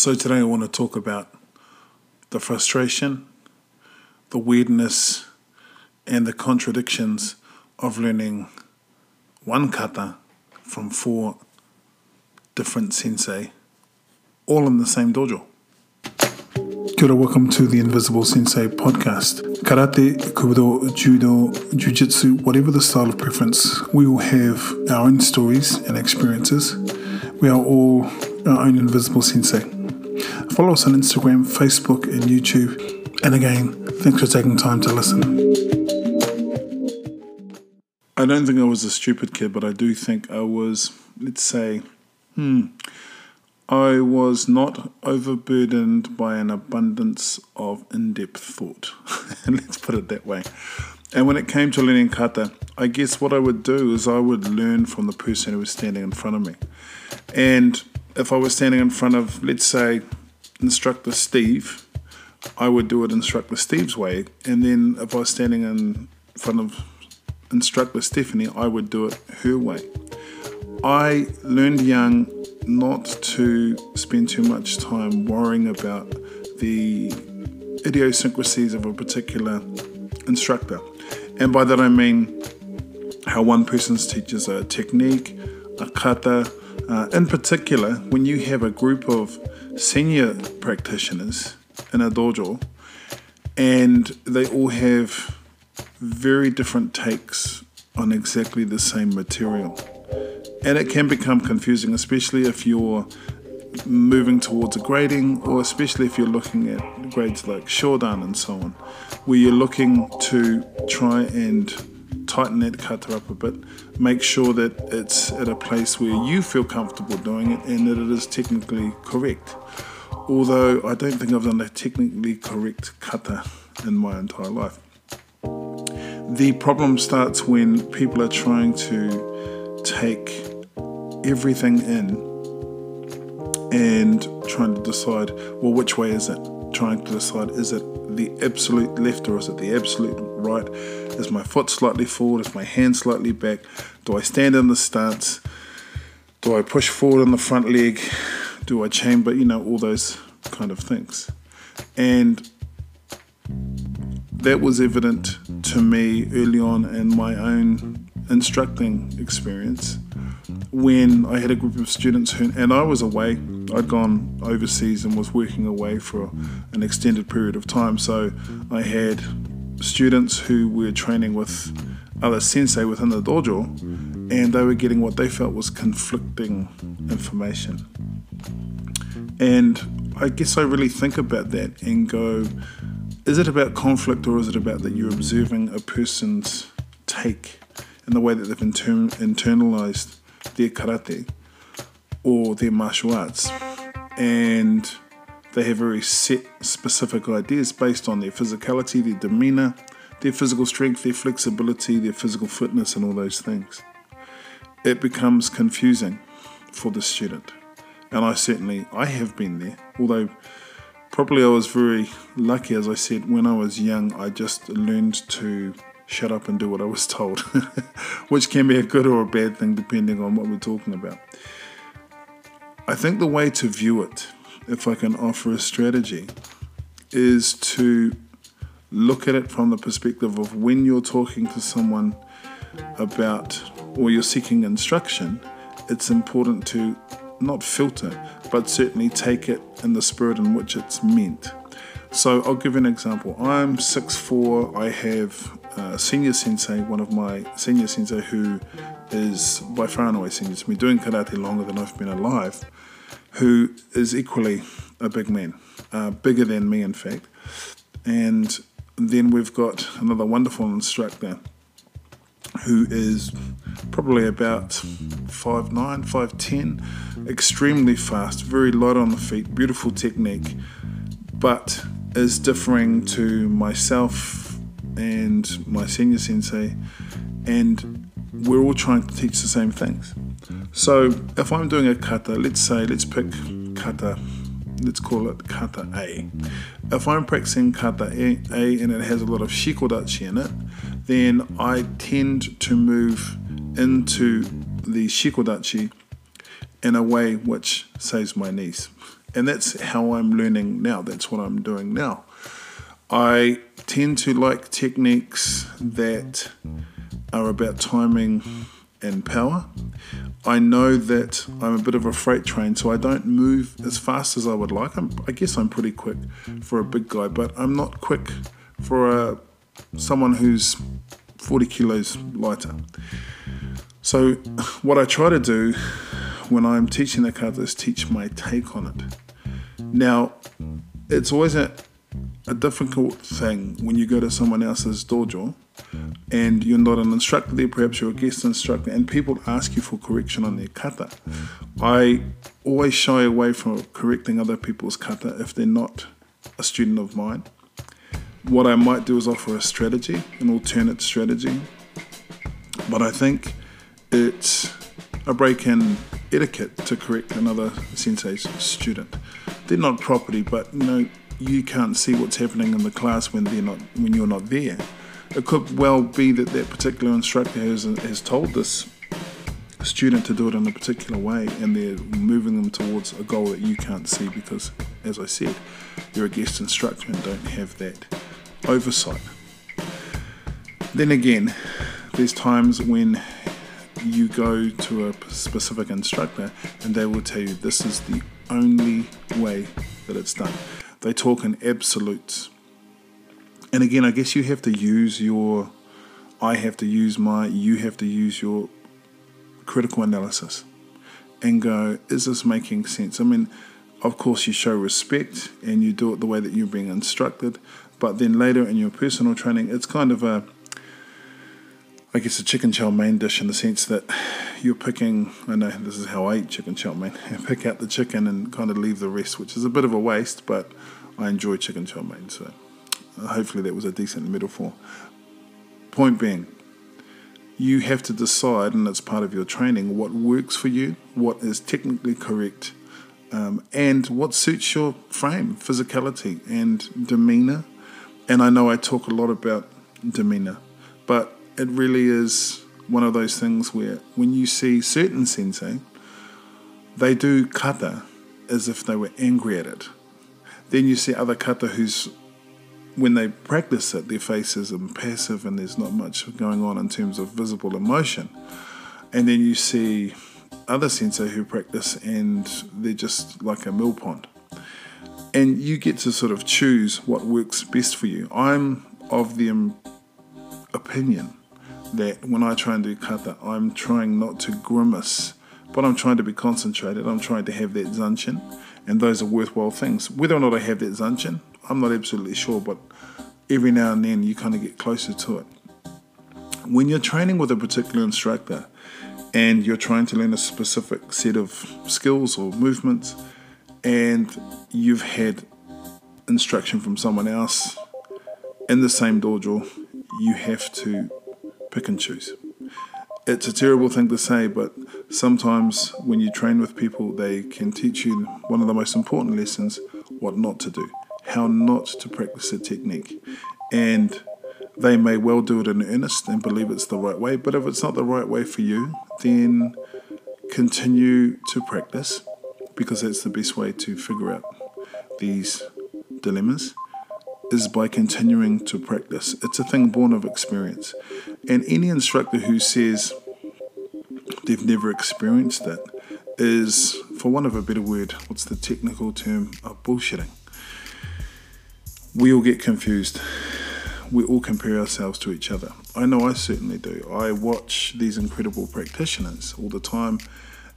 So, today I want to talk about the frustration, the weirdness, and the contradictions of learning one kata from four different sensei, all in the same dojo. Kia welcome to the Invisible Sensei podcast. Karate, Kudo, Judo, Jiu-Jitsu, whatever the style of preference, we all have our own stories and experiences. We are all our own Invisible Sensei. Follow us on Instagram, Facebook, and YouTube. And again, thanks for taking time to listen. I don't think I was a stupid kid, but I do think I was, let's say, hmm, I was not overburdened by an abundance of in depth thought. let's put it that way. And when it came to learning kata, I guess what I would do is I would learn from the person who was standing in front of me. And if I was standing in front of, let's say, instructor Steve, I would do it instructor Steve's way. And then if I was standing in front of instructor Stephanie, I would do it her way. I learned young not to spend too much time worrying about the idiosyncrasies of a particular instructor. And by that I mean how one person teaches a technique, a kata. Uh, in particular, when you have a group of senior practitioners in a dojo and they all have very different takes on exactly the same material. And it can become confusing, especially if you're moving towards a grading, or especially if you're looking at grades like Shodan and so on, where you're looking to try and tighten that kata up a bit, make sure that it's at a place where you feel comfortable doing it and that it is technically correct. Although I don't think I've done a technically correct kata in my entire life. The problem starts when people are trying to take everything in and trying to decide, well, which way is it? Trying to decide, is it the absolute left or is it the absolute right? Is my foot slightly forward? Is my hand slightly back? Do I stand in the stance? Do I push forward on the front leg? Do I chamber? You know, all those kind of things. And that was evident to me early on in my own instructing experience when I had a group of students who, and I was away, I'd gone overseas and was working away for an extended period of time. So I had students who were training with other sensei within the dojo, and they were getting what they felt was conflicting information. And I guess I really think about that and go, is it about conflict or is it about that you're observing a person's take and the way that they've inter- internalized their karate or their martial arts? And they have very set, specific ideas based on their physicality, their demeanor, their physical strength, their flexibility, their physical fitness, and all those things. It becomes confusing for the student. And I certainly, I have been there, although probably I was very lucky, as I said, when I was young, I just learned to shut up and do what I was told, which can be a good or a bad thing depending on what we're talking about. I think the way to view it, if I can offer a strategy, is to look at it from the perspective of when you're talking to someone about or you're seeking instruction, it's important to not filter, but certainly take it in the spirit in which it's meant. So I'll give an example. I'm 6'4, I have a senior sensei, one of my senior sensei who is by far and away senior to me, doing karate longer than I've been alive, who is equally a big man, uh, bigger than me in fact. And then we've got another wonderful instructor who is probably about 5'9, 5'10, extremely fast, very light on the feet, beautiful technique, but is differing to myself and my senior sensei, and we're all trying to teach the same things. So if I'm doing a kata, let's say, let's pick kata let's call it kata A. If I'm practicing kata A, and it has a lot of shikodachi in it, then I tend to move into the shikodachi in a way which saves my knees. And that's how I'm learning now. That's what I'm doing now. I tend to like techniques that are about timing and power. I know that I'm a bit of a freight train, so I don't move as fast as I would like. I'm, i guess I'm pretty quick for a big guy, but I'm not quick for a, someone who's 40 kilos lighter. So, what I try to do when I'm teaching the kata is teach my take on it. Now, it's always a, a difficult thing when you go to someone else's dojo and you're not an instructor there, perhaps you're a guest instructor, and people ask you for correction on their kata. I always shy away from correcting other people's kata if they're not a student of mine. What I might do is offer a strategy, an alternate strategy, but I think it's a break in etiquette to correct another sensei's student. They're not property, but you know you can't see what's happening in the class when they're not when you're not there. It could well be that that particular instructor has, has told this student to do it in a particular way and they're moving them towards a goal that you can't see because, as I said, you're a guest instructor and don't have that oversight. Then again, there's times when you go to a specific instructor and they will tell you this is the only way that it's done. They talk in absolutes and again, I guess you have to use your, I have to use my, you have to use your critical analysis and go, is this making sense? I mean, of course, you show respect and you do it the way that you're being instructed, but then later in your personal training, it's kind of a, I guess, a chicken chow mein dish in the sense that you're picking, I know this is how I eat chicken chow mein, pick out the chicken and kind of leave the rest, which is a bit of a waste, but I enjoy chicken chow mein, so hopefully that was a decent metaphor. Point being, you have to decide, and it's part of your training, what works for you, what is technically correct, um, and what suits your frame, physicality, and demeanor. And I know I talk a lot about demeanor, but it really is one of those things where when you see certain sensei, they do kata as if they were angry at it. Then you see other kata who's when they practice it, their face is impassive and there's not much going on in terms of visible emotion. And then you see other sensei who practice and they're just like a mill pond. And you get to sort of choose what works best for you. I'm of the opinion that when I try and do kata, I'm trying not to grimace, but I'm trying to be concentrated. I'm trying to have that zanshin, and those are worthwhile things. Whether or not I have that zanshin, I'm not absolutely sure, but every now and then you kind of get closer to it. When you're training with a particular instructor and you're trying to learn a specific set of skills or movements, and you've had instruction from someone else in the same dojo, you have to pick and choose. It's a terrible thing to say, but sometimes when you train with people, they can teach you one of the most important lessons what not to do how not to practice a technique. And they may well do it in earnest and believe it's the right way, but if it's not the right way for you, then continue to practice because that's the best way to figure out these dilemmas is by continuing to practice. It's a thing born of experience. And any instructor who says they've never experienced it is, for want of a better word, what's the technical term of bullshitting we all get confused. We all compare ourselves to each other. I know I certainly do. I watch these incredible practitioners all the time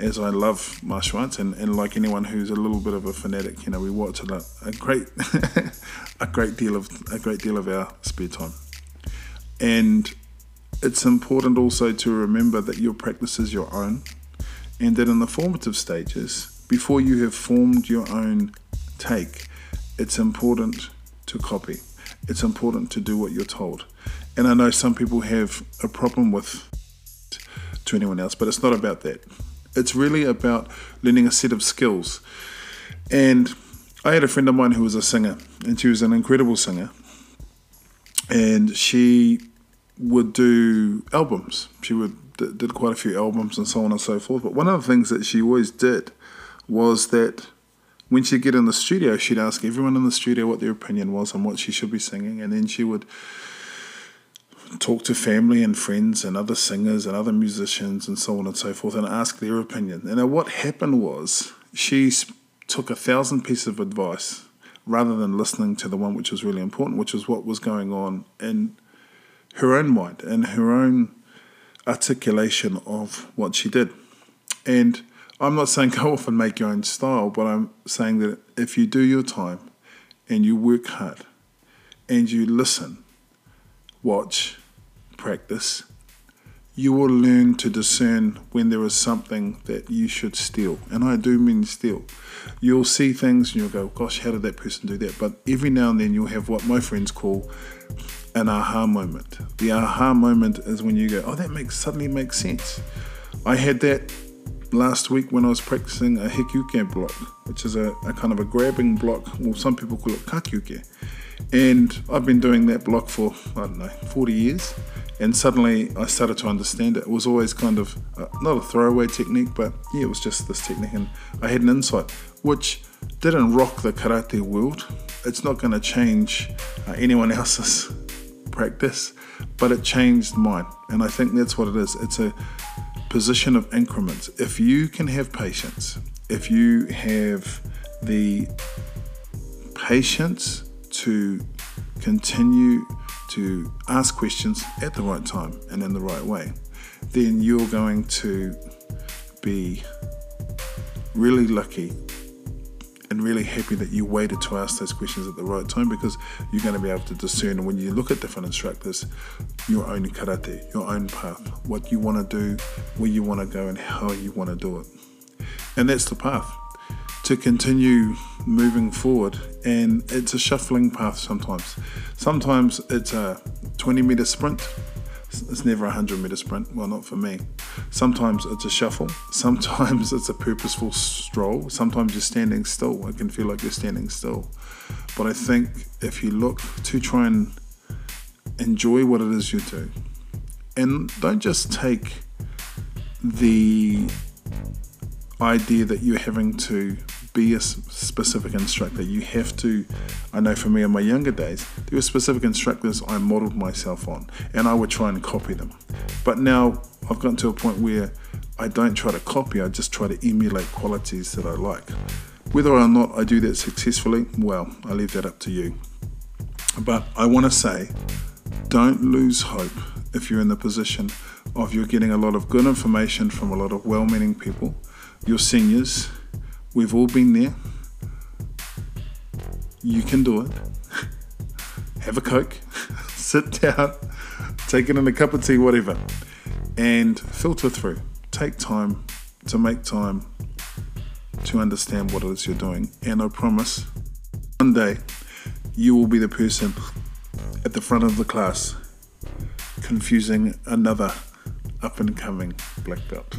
as I love martial arts and, and like anyone who's a little bit of a fanatic, you know, we watch a, a great a great deal of a great deal of our spare time. And it's important also to remember that your practice is your own and that in the formative stages, before you have formed your own take, it's important to copy. It's important to do what you're told. And I know some people have a problem with to anyone else, but it's not about that. It's really about learning a set of skills. And I had a friend of mine who was a singer, and she was an incredible singer. And she would do albums. She would did quite a few albums and so on and so forth. But one of the things that she always did was that when she'd get in the studio, she'd ask everyone in the studio what their opinion was on what she should be singing, and then she would talk to family and friends and other singers and other musicians and so on and so forth and ask their opinion. And what happened was she took a thousand pieces of advice rather than listening to the one which was really important, which was what was going on in her own mind and her own articulation of what she did. And I'm not saying go off and make your own style, but I'm saying that if you do your time and you work hard and you listen, watch, practice, you will learn to discern when there is something that you should steal. And I do mean steal. You'll see things and you'll go, gosh, how did that person do that? But every now and then you'll have what my friends call an aha moment. The aha moment is when you go, oh, that makes suddenly makes sense. I had that last week when I was practicing a hikuke block, which is a, a kind of a grabbing block, well, some people call it kakuke. And I've been doing that block for, I don't know, 40 years. And suddenly I started to understand it. It was always kind of uh, not a throwaway technique, but yeah, it was just this technique. And I had an insight, which didn't rock the karate world. It's not going to change uh, anyone else's practice, but it changed mine. And I think that's what it is. It's a position of increments. If you can have patience, if you have the patience to continue to ask questions at the right time and in the right way, then you're going to be really lucky and really happy that you waited to ask those questions at the right time because you're going to be able to discern when you look at different instructors your own karate, your own path, what you want to do, where you want to go, and how you want to do it. And that's the path to continue moving forward. And it's a shuffling path sometimes. Sometimes it's a 20 meter sprint. It's never a 100 meter sprint. Well, not for me. Sometimes it's a shuffle. Sometimes it's a purposeful stroll. Sometimes you're standing still. It can feel like you're standing still. But I think if you look to try and enjoy what it is you do, and don't just take the idea that you're having to be a specific instructor. You have to, I know for me in my younger days, there were specific instructors I modeled myself on, and I would try and copy them. But now I've gotten to a point where I don't try to copy, I just try to emulate qualities that I like. Whether or not I do that successfully, well, I leave that up to you. But I want to say, don't lose hope if you're in the position of you're getting a lot of good information from a lot of well meaning people, your seniors, We've all been there. You can do it. Have a Coke, sit down, take it in a cup of tea, whatever, and filter through. Take time to make time to understand what it is you're doing. And I promise one day you will be the person at the front of the class confusing another up and coming black belt.